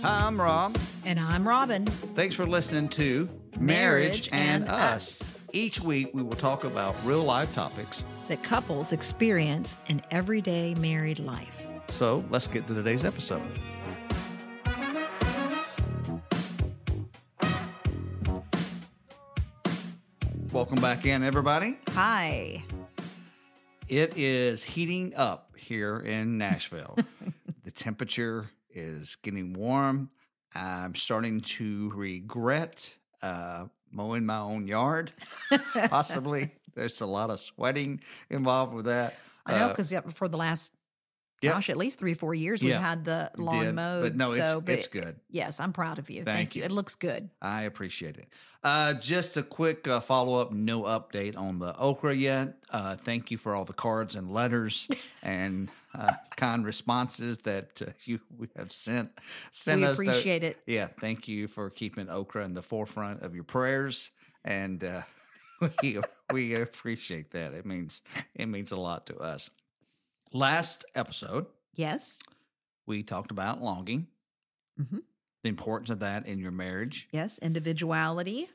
Hi, I'm Rob. And I'm Robin. Thanks for listening to Marriage Marriage, and, and Us. Us. Each week, we will talk about real life topics. That couples experience in everyday married life. So let's get to today's episode. Welcome back in, everybody. Hi. It is heating up here in Nashville. the temperature is getting warm. I'm starting to regret uh, mowing my own yard, possibly. There's a lot of sweating involved with that. I know Uh, because for the last, Yep. gosh, at least three, or four years, we've Yeah, had the lawn did, mowed. But no, it's, so, but it's good. Yes, I'm proud of you. Thank you. you. It looks good. I appreciate it. Uh, just a quick uh, follow up, no update on the okra yet. Uh, thank you for all the cards and letters and uh, kind responses that uh, you we have sent. sent we us. appreciate it. yeah, thank you for keeping okra in the forefront of your prayers, and uh, we we appreciate that. It means it means a lot to us. Last episode, Yes. we talked about longing, Mhm. the importance of that in your marriage. Yes. Individuality.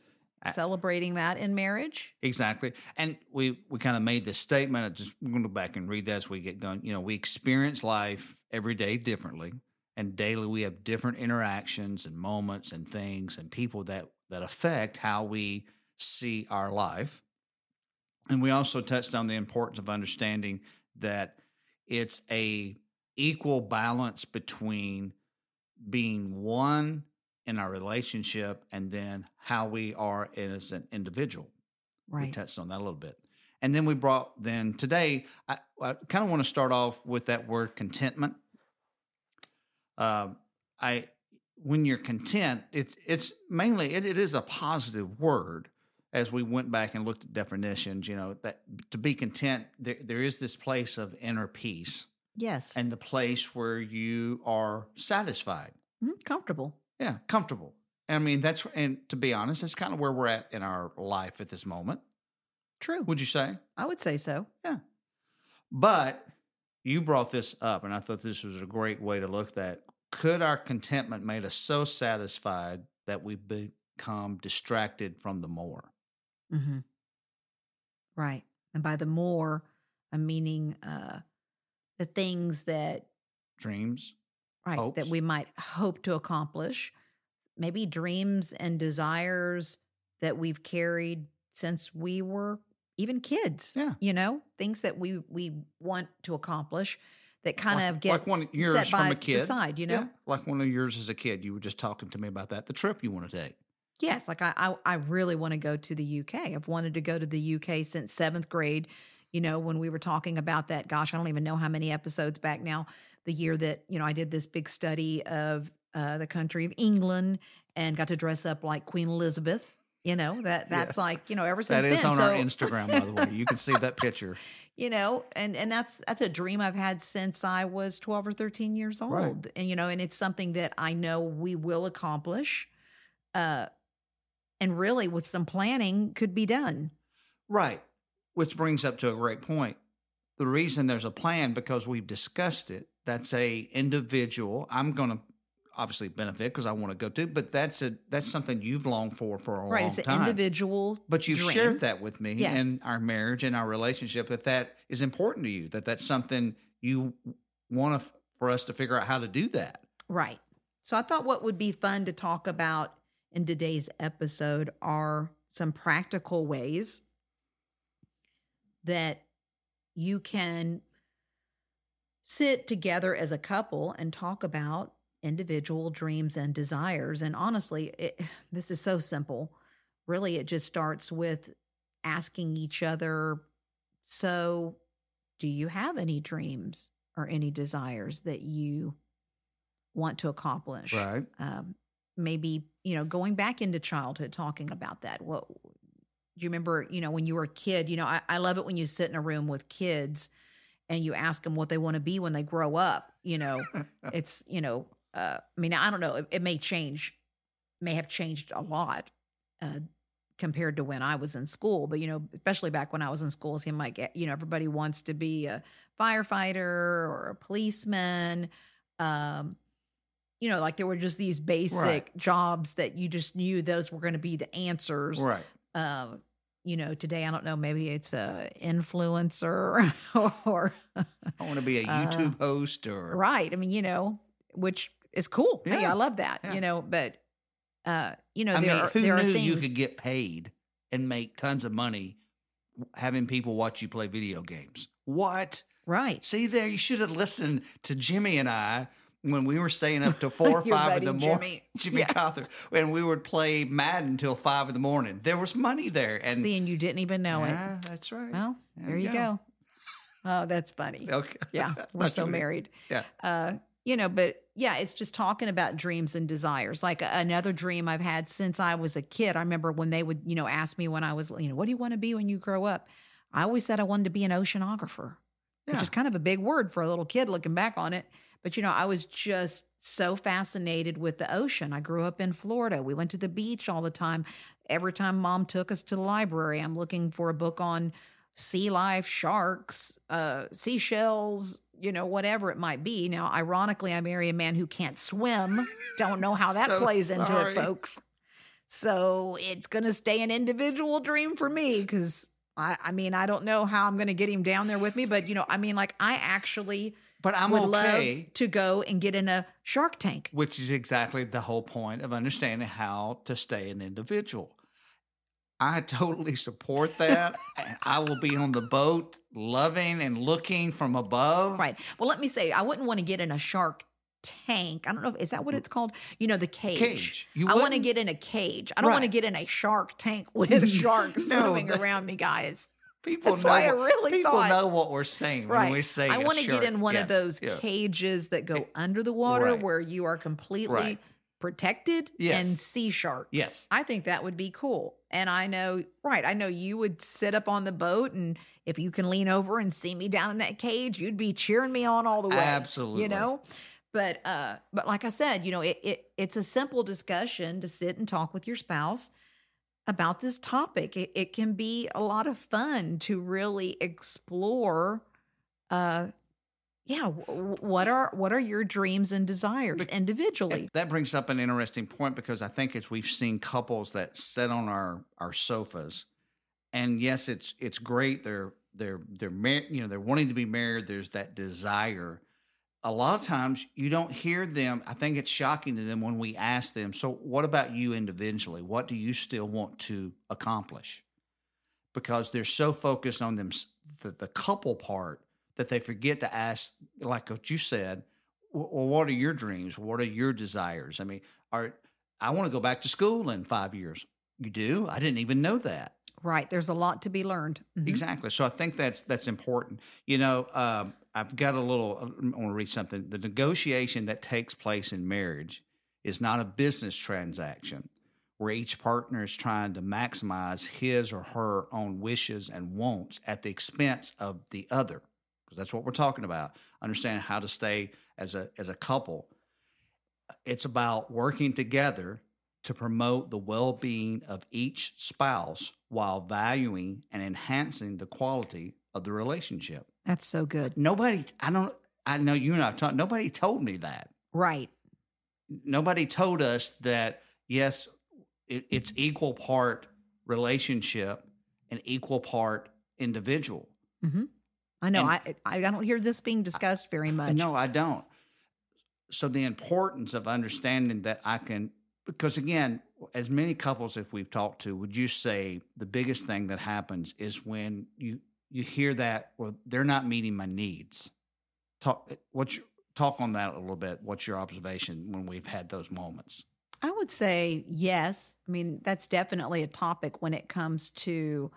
Celebrating that in marriage. Exactly. And we we kind of made this statement. I just we're going to go back and read that as we get going. You know, we experience life every day differently, and daily we have different interactions and moments and things and people that that affect how we see our life. And we also touched on the importance of understanding that it's a equal balance between being one in our relationship and then how we are as an individual. Right. We touched on that a little bit. And then we brought, then today, I, I kind of want to start off with that word contentment. Um, I, when you're content, it's it's mainly it, it is a positive word. As we went back and looked at definitions, you know that to be content, there, there is this place of inner peace Yes. and the place where you are satisfied. Mhm. comfortable. Yeah, comfortable. I mean, that's and to be honest, that's kind of where we're at in our life at this moment. True. Would you say? I would say so. Yeah. But you brought this up, and I thought this was a great way to look at that. Could our contentment made us so satisfied that we become distracted from the more? hmm Right. And by the more, I'm meaning uh, the things that Dreams? Right that we might hope to accomplish, maybe dreams and desires that we've carried since we were even kids. Yeah. You know, things that we we want to accomplish that kind Like- of get like one of yours from a kid. the side. You know. Yeah, like one of yours as a kid. You were just talking to me about that. The trip you want to take. Yes, like I, I, I really want to go to the UK. I've wanted to go to the UK since seventh grade. You know, when we were talking about that, gosh, I don't even know how many episodes back now. The year that you know I did this big study of uh, the country of England and got to dress up like Queen Elizabeth. You know that that's Yes. like you know ever since That is then. on so, our Instagram, by the way. You can see that picture. you know and and that's that's a dream i've had since i was 12 or 13 years old Right. and you know and it's something that i know we will accomplish uh and really with some planning could be done Right. Which brings up to a great point. The reason there's a plan because we've discussed it. That's a individual. I'm going to obviously benefit because I want to go to, but that's a that's something you've longed for for a long time. right long it's an time. individual but you've dream. shared that with me Yes. in our marriage and our relationship that that is important to you. That that's something you want to, for us to figure out how to do that. right so i thought what would be fun to talk about in today's episode are some practical ways that you can sit together as a couple and talk about individual dreams and desires. And honestly, it, this is so simple. Really, it just starts with asking each other So, do you have any dreams or any desires that you want to accomplish? Right. um, maybe you know going back into childhood talking about that what do you remember you know when you were a kid you know I, I love it when you sit in a room with kids and you ask them what they want to be when they grow up you know it's you know uh, i mean i don't know it, it may change may have changed a lot uh, compared to when i was in school but you know especially back when i was in school it seemed like eh, you know everybody wants to be a firefighter or a policeman um, you know, like there were just these basic Right. jobs that you just knew those were going to be the answers. Right. Um, you know, today I don't know, maybe it's a influencer or I want to be a Uh, YouTube host or right. I mean, you know, which is cool. Hey, Yeah. I love that. Yeah. You know, but uh, you know, I there mean, are who there are knew things. you could get paid and make tons of money having people watch you play video games? What? right. See there, you should have listened to Jimmy and I when we were staying up to four or five in the morning. Jimmy. Jimmy Yeah. Cawthor, when we would play Madden until five in the morning. There was money there, and See, and you didn't even know it. yeah, that's right. Well, There there you go. go. Oh, that's funny. okay, Yeah, we're so married. Yeah. Uh, you know, but yeah, it's just talking about dreams and desires. Like another dream I've had since I was a kid. I remember when they would, you know, ask me when I was, you know, what do you want to be when you grow up? I always said I wanted to be an oceanographer, Yeah. which is kind of a big word for a little kid looking back on it. But, you know, I was just so fascinated with the ocean. I grew up in Florida. We went to the beach all the time. Every time mom took us to the library, I'm looking for a book on sea life, sharks, uh, seashells, you know, whatever it might be. Now, ironically, I marry a man who can't swim. Don't know how that So plays into sorry. it, folks. So it's going to stay an individual dream for me because I, I mean, I don't know how I'm going to get him down there with me, but you know, I mean, like I actually but I'm would okay. love to go and get in a shark tank. which is exactly the whole point of understanding how to stay an individual. I totally support that. and I will be on the boat loving and looking from above. Right. Well, let me say, I wouldn't want to get in a shark tank. I don't know. if Is that what it's called? You know, the cage. Cage. I want to get in a cage. I don't want to get in a shark tank with sharks No, swimming that- around me, guys. People That's know why I what, really people thought- know what we're saying when we say I want to get in one Yes, of those yeah. cages that go under the water Right. where you are completely Right. protected Yes. and see sharks. Yes. I think that would be cool. And I know, right, I know you would sit up on the boat and if you can lean over and see me down in that cage, you'd be cheering me on all the way. Absolutely. You know? But uh but like I said, you know, it, it it's a simple discussion to sit and talk with your spouse about this topic. It, it can be a lot of fun to really explore uh yeah, w- what are what are your dreams and desires individually? That brings up an interesting point because I think as we've seen couples that sit on our our sofas, and yes, it's it's great. They're they're they're mar- you know they're wanting to be married. There's that desire. A lot of times you don't hear them. I think it's shocking to them when we ask them. So, what about you individually? What do you still want to accomplish? Because they're so focused on them the, the couple part that they forget to ask, like what you said, well, what are your dreams? What are your desires? I mean, are I want to go back to school in five years. You do? I didn't even know that. Right. There's a lot to be learned. Mhm. Exactly. So I think that's that's important. You know, um, I've got a little. I want to read something. The negotiation that takes place in marriage is not a business transaction where each partner is trying to maximize his or her own wishes and wants at the expense of the other. Because that's what we're talking about. Understanding how to stay as a as a couple. It's about working together to promote the well-being of each spouse while valuing and enhancing the quality of the relationship. That's so good. Nobody, I don't, I know you and I talked. Nobody told me that. Right. Nobody told us that. Yes, it, it's equal part relationship and equal part individual. Mm-hmm. I know. And- I I don't hear this being discussed very much. No, I don't. So the importance of understanding that I can, because again, as many couples if we've talked to, would you say the biggest thing that happens is when you you hear that well they're not meeting my needs. Talk what's your, talk on that a little bit. What's your observation when we've had those moments? I would say yes. I mean, that's definitely a topic when it comes to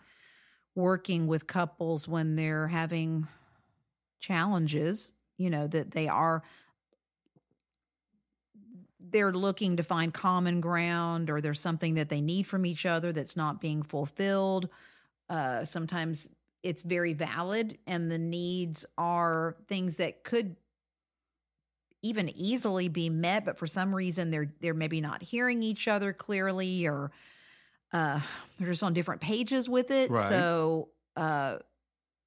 working with couples when they're having challenges, you know, that they are they're looking to find common ground or there's something that they need from each other that's not being fulfilled. Uh sometimes it's very valid and the needs are things that could even easily be met but for some reason they're they're maybe not hearing each other clearly or uh they're just on different pages with it Right. so uh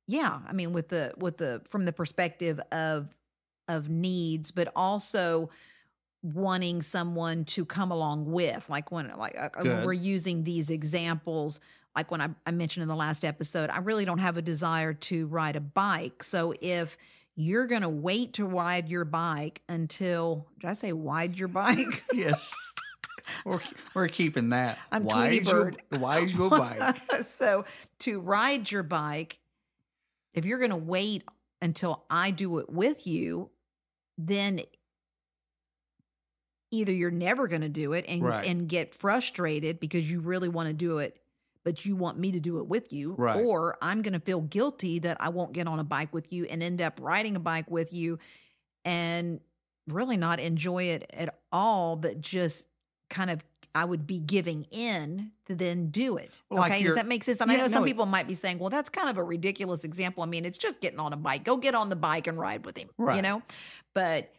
yeah i mean with the with the from the perspective of of needs but also wanting someone to come along with like when like uh, Good. we're using these examples like when I, I mentioned in the last episode i really don't have a desire to ride a bike so if you're going to wait to ride your bike until did i say ride your bike yes. we're, we're keeping that. I'm why is your- why is your bike? so to ride your bike, if you're going to wait until I do it with you, then either you're never going to do it and Right. and get frustrated because you really want to do it but you want me to do it with you Right. or I'm going to feel guilty that I won't get on a bike with you and end up riding a bike with you and really not enjoy it at all but just kind of I would be giving in to then do it. Like okay, does that make sense? And I know some no, it- people might be saying, "Well, that's kind of a ridiculous example." I mean, it's just getting on a bike. Go get on the bike and ride with him, you know. But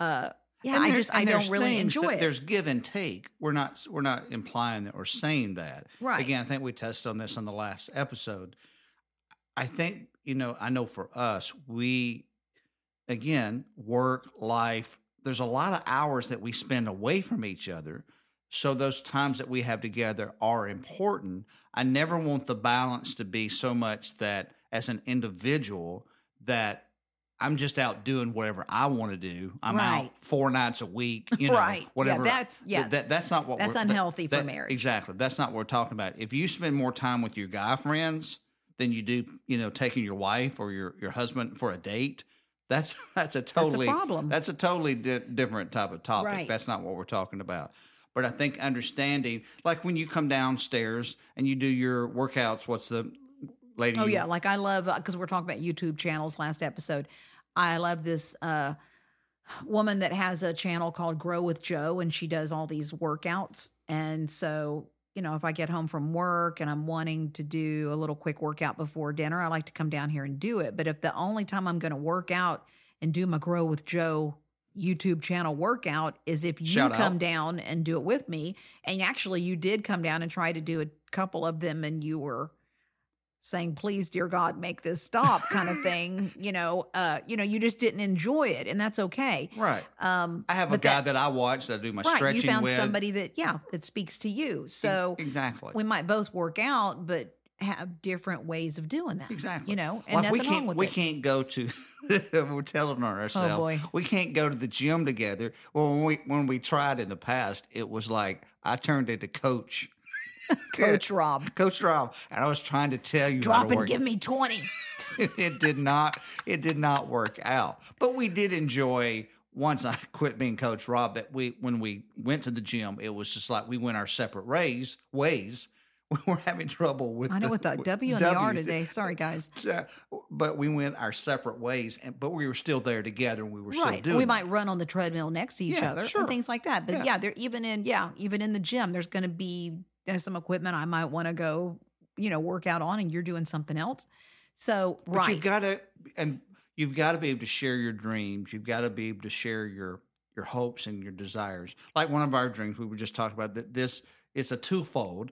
uh, yeah, And I there's- just I and don't there's really things enjoy that it. There's give and take. We're not we're not implying that or saying that. Right. Again, I think we touched on this on the last episode. I think you know. I know for us, we again work life. There's a lot of hours that we spend away from each other. So those times that we have together are important. I never want the balance to be so much that as an individual that I'm just out doing whatever I want to do. I'm Right. out four nights a week, you know, Right. Yeah, whatever. that's- yeah. That, that- that's not what That's we're, that- unhealthy for marriage. Exactly. That's not what we're talking about. If you spend more time with your guy friends than you do, you know, taking your wife or your your husband for a date, that's that's a totally problem. That's a totally di- different type of topic. Right. That's not what we're talking about. But I think understanding, like when you come downstairs and you do your workouts, what's the lady? Oh yeah, like I love because we're talking about YouTube channels last episode. I love this uh woman that has a channel called Grow with Jo and she does all these workouts. And so, you know, if I get home from work and I'm wanting to do a little quick workout before dinner, I like to come down here and do it. But if the only time I'm going to work out and do my Grow with Jo YouTube channel workout is if you Shout come out. down and do it with me. And actually, you did come down and try to do a couple of them, and you were saying, "Please, dear God, make this stop," kind of thing. You know, uh, you know, you just didn't enjoy it, and that's okay. right. Um, I have a guy that- that, I watch that I do my right, stretching you found with. somebody that, yeah, that speaks to you. So exactly. we might both work out, but have different ways of doing that. Exactly. You know, and like we can't we it. Oh, can't go to we're telling on ourselves boy. we can't go to the gym together well when we when we tried in the past it was like i turned into coach Coach Rob, coach rob and i was trying to tell you drop and give me twenty. it did not it did not work out but we did enjoy once i quit being coach rob that we when we went to the gym it was just like we went our separate ways ways we were having trouble with I know the, with the W and the R today. Sorry, guys. But we went our separate ways, and but we were still there together. and We were still right. doing. We might run on the treadmill next to each Yeah, other sure. and things like that. But Yeah. yeah, there even in yeah, even in the gym, there's going to be there's some equipment I might want to go, you know, work out on, and you're doing something else. So But right, you've got to, and you've got to be able to share your dreams. You've got to be able to share your your hopes and your desires. Like one of our dreams, we were just talking about that. This it's a twofold.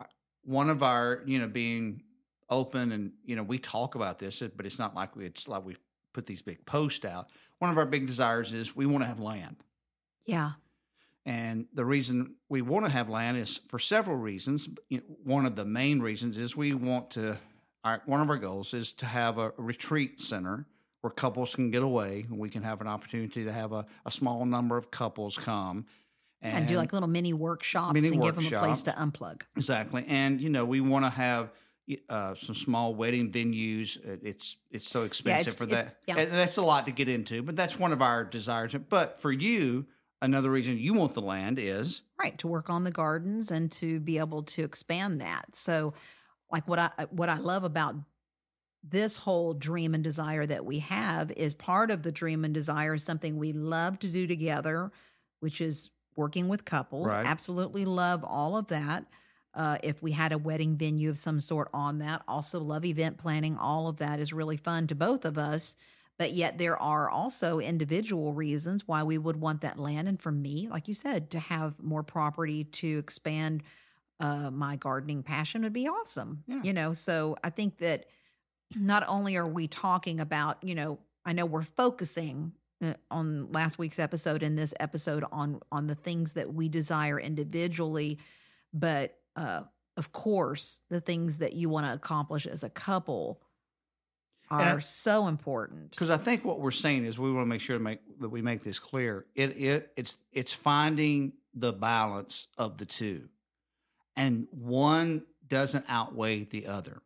Uh, One of our, you know, being open and you know we talk about this, but it's not like we, it's like we put these big posts out. One of our big desires is we want to have land. yeah, And the reason we want to have land is for several reasons. One of the main reasons is we want to. Our, one of our goals is to have a retreat center where couples can get away, and we can have an opportunity to have a, a small number of couples come and, do like little mini workshops Mini and give them a place to unplug. exactly. And you know, we want to have uh, some small wedding venues. It's it's so expensive it's- for it- that, yeah. and that's a lot to get into. But that's one of our desires. But for you, another reason you want the land is right to work on the gardens and to be able to expand that. So like what i what i love about this whole dream and desire that we have is part of the dream and desire is something we love to do together which is working with couples. Right. absolutely love all of that. Uh, if we had a wedding venue of some sort on that also love event planning all of that is really fun to both of us but yet there are also individual reasons why we would want that land and for me like you said to have more property to expand uh, my gardening passion would be awesome Yeah. you know so i think that not only are we talking about you know i know we're focusing uh, on last week's episode and this episode on on the things that we desire individually, but uh, of course, the things that you want to accomplish as a couple And I- are so important. because I think what we're saying is we want to make sure to make that we make this clear. It it it's it's finding the balance of the two, and one doesn't outweigh the other.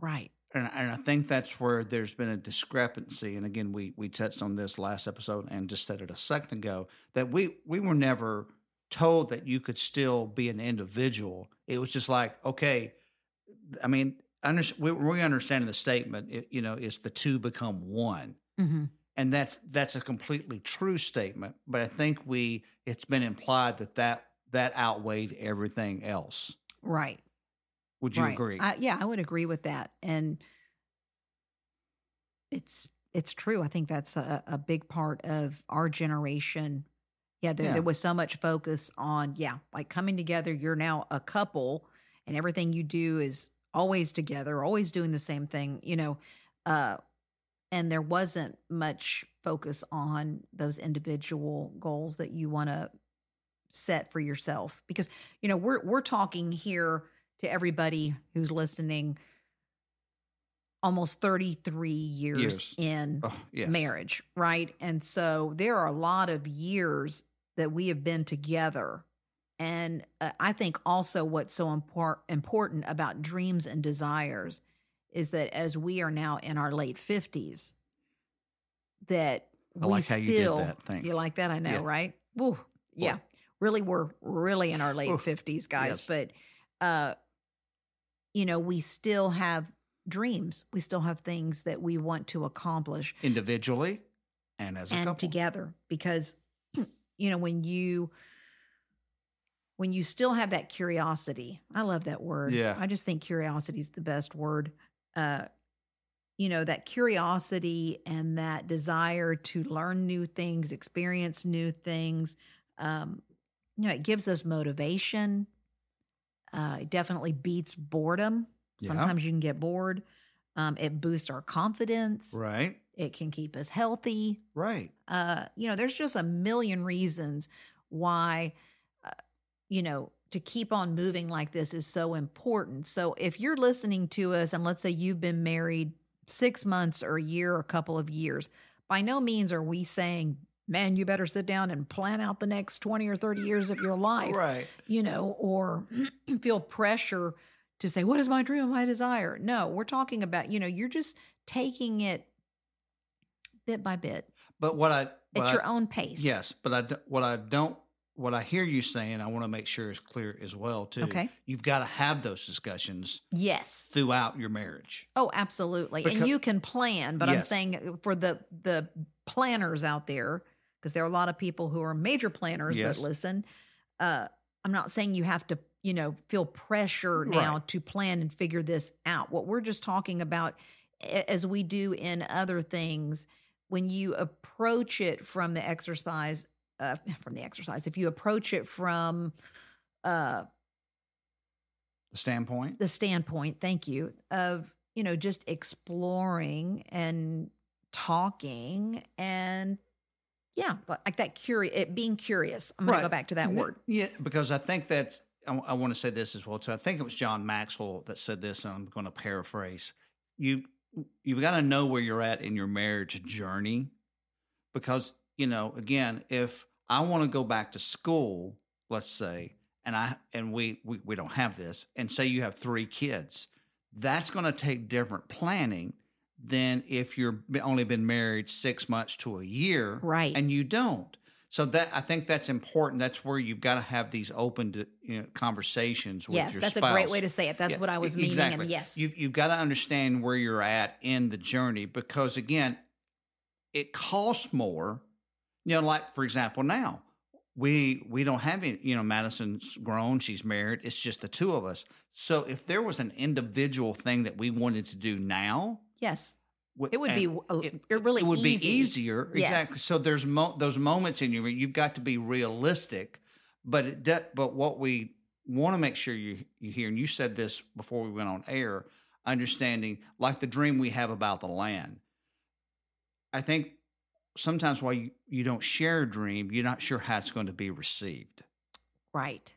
Right. And, and I think that's where there's been a discrepancy. And again, we we touched on this last episode and just said it a second ago that we we were never told that you could still be an individual. It was just like, okay, I mean, under, we, we understand the statement. It, you know, is the two become one, hmm and that's that's a completely true statement. But I think we it's been implied that that that outweighed everything else. Right. Would you right. agree? I, yeah, I would agree with that. And it's it's true. I think that's a, a big part of our generation. Yeah, there, Yeah. there was so much focus on yeah, like coming together. You're now a couple, and everything you do is always together, always doing the same thing. You know, uh, and there wasn't much focus on those individual goals that you want to set for yourself because you know we're we're talking here to everybody who's listening almost 33 years, Years. in oh, yes. marriage right and so there are a lot of years that we have been together and uh, i think also what's so impor- important about dreams and desires is that as we are now in our late 50s that I we like how you did still that. Thanks. you like that i know Yeah. right Woo. yeah really we're really in our late Oof. 50s guys Yes. but uh you know we still have dreams we still have things that we want to accomplish individually and as a and couple. together because you know when you when you still have that curiosity i love that word Yeah. i just think curiosity is the best word uh you know that curiosity and that desire to learn new things experience new things um you know it gives us motivation uh it definitely beats boredom Yeah. sometimes you can get bored um it boosts our confidence Right. it can keep us healthy Right. uh, you know, there's just a million reasons why, you know, to keep on moving like this is so important. So if you're listening to us, and let's say you've been married six months or a year or a couple of years, by no means are we saying, man, you better sit down and plan out the next 20 or 30 years of your life, Right. you know, or feel pressure to say, what is my dream, my desire? No, we're talking about, you know, you're just taking it bit by bit But what I what at I- your own pace. yes, but I, what I don't what I hear you saying, I want to make sure is clear as well too. Okay. You've got to have those discussions Yes. throughout your marriage. Oh, absolutely. Becau- and you can plan, but I'm saying for the the planners out there, because there are a lot of people who are major planners Yes. that listen. Uh, I'm not saying you have to, you know, feel pressure now Right. to plan and figure this out. What we're just talking about, as we do in other things, when you approach it from the exercise, uh, from the exercise, if you approach it from uh, The standpoint. the standpoint, thank you, of, you know, just exploring and talking and yeah, but like that curious, it being curious. I'm going to go back to that N- word. Yeah, because I think that's I, want to say this as well too. I think it was John Maxwell that said this, and I'm going to paraphrase. You you've got to know where you're at in your marriage journey, because you know, again, if I want to go back to school, let's say, and I and we we, we don't have this, and say you have three kids, that's going to take different planning than if you're only been married six months to a year, Right. And you don't. So that I think that's important. That's where you've got to have these open to, you know, conversations with yes, your that's spouse. a great way to say it. That's Yeah, what I was e- meaning. And yes, You've, you've got to understand where you're at in the journey because, again, it costs more. You know, like for example, now we we don't have any. You know, Madison's grown; she's married. It's just the two of us. So if there was an individual thing that we wanted to do now, yes, it would be it, it really it would easy. be easier. Yes. Exactly. So there's mo- those moments in you you've got to be realistic, but it de- but what we want to make sure you you hear, and you said this before we went on air, understanding like the dream we have about the land. I think sometimes why you, you don't share a dream, you're not sure how it's going to be received. Right.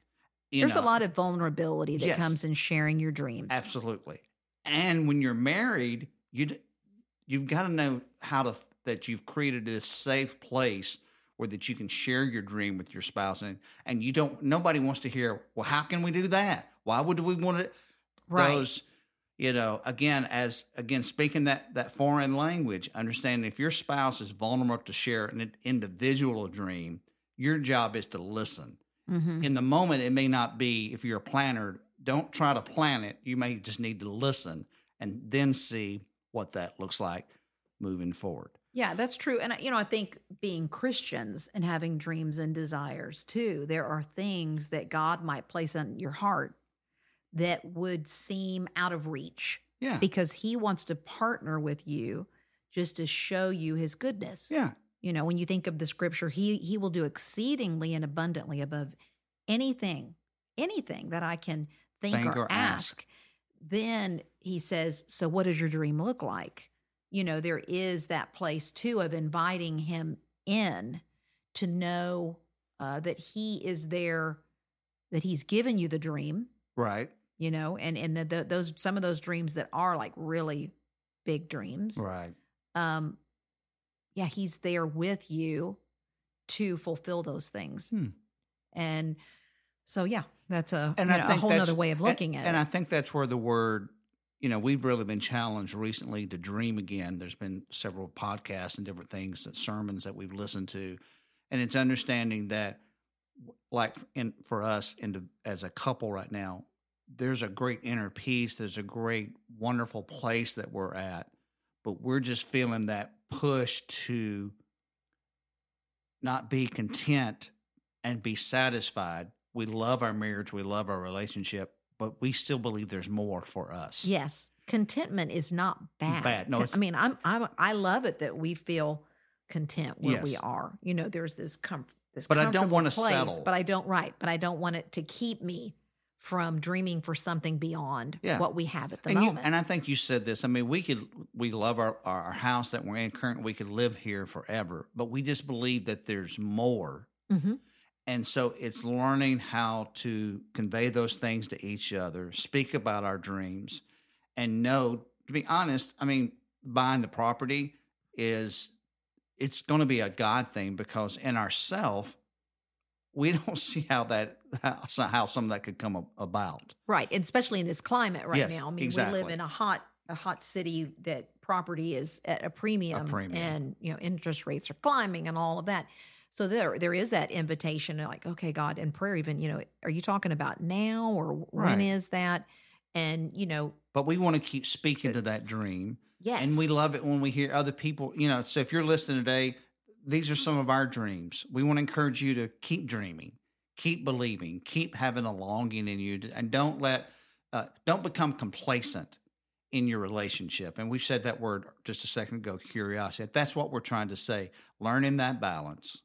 You There's know? a lot of vulnerability that Yes. comes in sharing your dreams. Absolutely. And when you're married, you you've got to know how to that you've created this safe place where that you can share your dream with your spouse and and you don't nobody wants to hear, well, how can we do that? Why would we want to Right. those you know, again as again speaking that that foreign language, understanding if your spouse is vulnerable to share an individual dream, your job is to listen Mhm. in the moment it may not be if you're a planner don't try to plan it you may just need to listen and then see what that looks like moving forward Yeah, that's true. And, you know, I think being Christians and having dreams and desires too, there are things that God might place on your heart that would seem out of reach yeah because He wants to partner with you just to show you His goodness. yeah You know, when you think of the scripture, He He will do exceedingly and abundantly above anything, anything that I can think, Think or, or ask. ask. Then He says, "So, what does your dream look like?" You know, there is that place too of inviting Him in to know uh, that He is there, that He's given you the dream. Right. You know, and and the, the, those some of those dreams that are like really big dreams right. um yeah he's there with you to fulfill those things. Hmm. and so yeah that's a, and you know, a whole nother way of and- looking at and it. And i think that's where the word you know we've really been challenged recently to dream again. There's been several podcasts and different things that sermons that we've listened to and it's understanding that like in for us in as a couple right now there's a great inner peace there's a great wonderful place that we're at but we're just feeling that push to not be content and be satisfied. We love our marriage we love our relationship but we still believe there's more for us. Yes contentment is not bad. Bad. No, i mean i'm i'm i love it that we feel content where we are. You know there's this comfort this But I don't wanna place, settle. but i don't right but i don't want it to keep me from dreaming for something beyond Yeah. what we have at the and, you, moment and I think you said this. I mean, we could we love our, our house that we're in currently. We could live here forever, but we just believe that there's more. hmm And so it's learning how to convey those things to each other, speak about our dreams, and know. To be honest, I mean, buying the property is it's going to be a God thing because in ourself, we don't see how that how, how some of that could come about. Right, and especially in this climate right Yes, now. I mean, we live in a hot a hot city that property is at a premium, premium. and you know interest rates are climbing and all of that. So there there is that invitation like, okay, God, and prayer even, you know, are you talking about now or when Right. is that? And you know, But we want to keep speaking to that dream. yes. And we love it when we hear other people, you know. So if you're listening today, these are some of our dreams. We want to encourage you to keep dreaming, keep believing, keep having a longing in you, and don't let, uh, don't become complacent in your relationship. And we've said that word just a second ago, curiosity. That's what we're trying to say. Learning that balance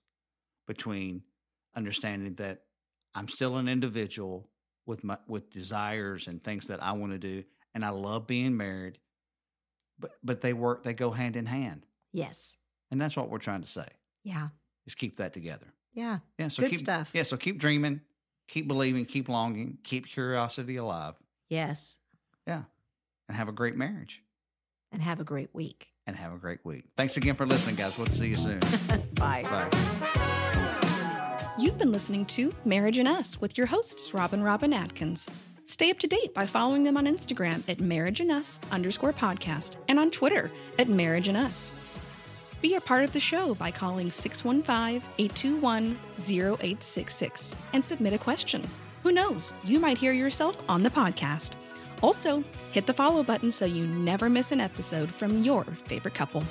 between understanding that I'm still an individual with my with desires and things that I want to do, and I love being married but but they work they go hand in hand yes. and that's what we're trying to say Yeah. is keep that together Yeah. yeah so Good keep stuff. yeah so keep dreaming keep believing keep longing keep curiosity alive Yes. yeah and have a great marriage And have a great week. and have a great week thanks again for listening guys we'll see you soon Bye. bye You've been listening to Marriage and Us with your hosts, Robin Robin Atkins. Stay up to date by following them on Instagram at Marriage and Us underscore podcast and on Twitter at Marriage and Us. Be a part of the show by calling 615 821 0866 and submit a question. Who knows? You might hear yourself on the podcast. Also, hit the follow button so you never miss an episode from your favorite couple.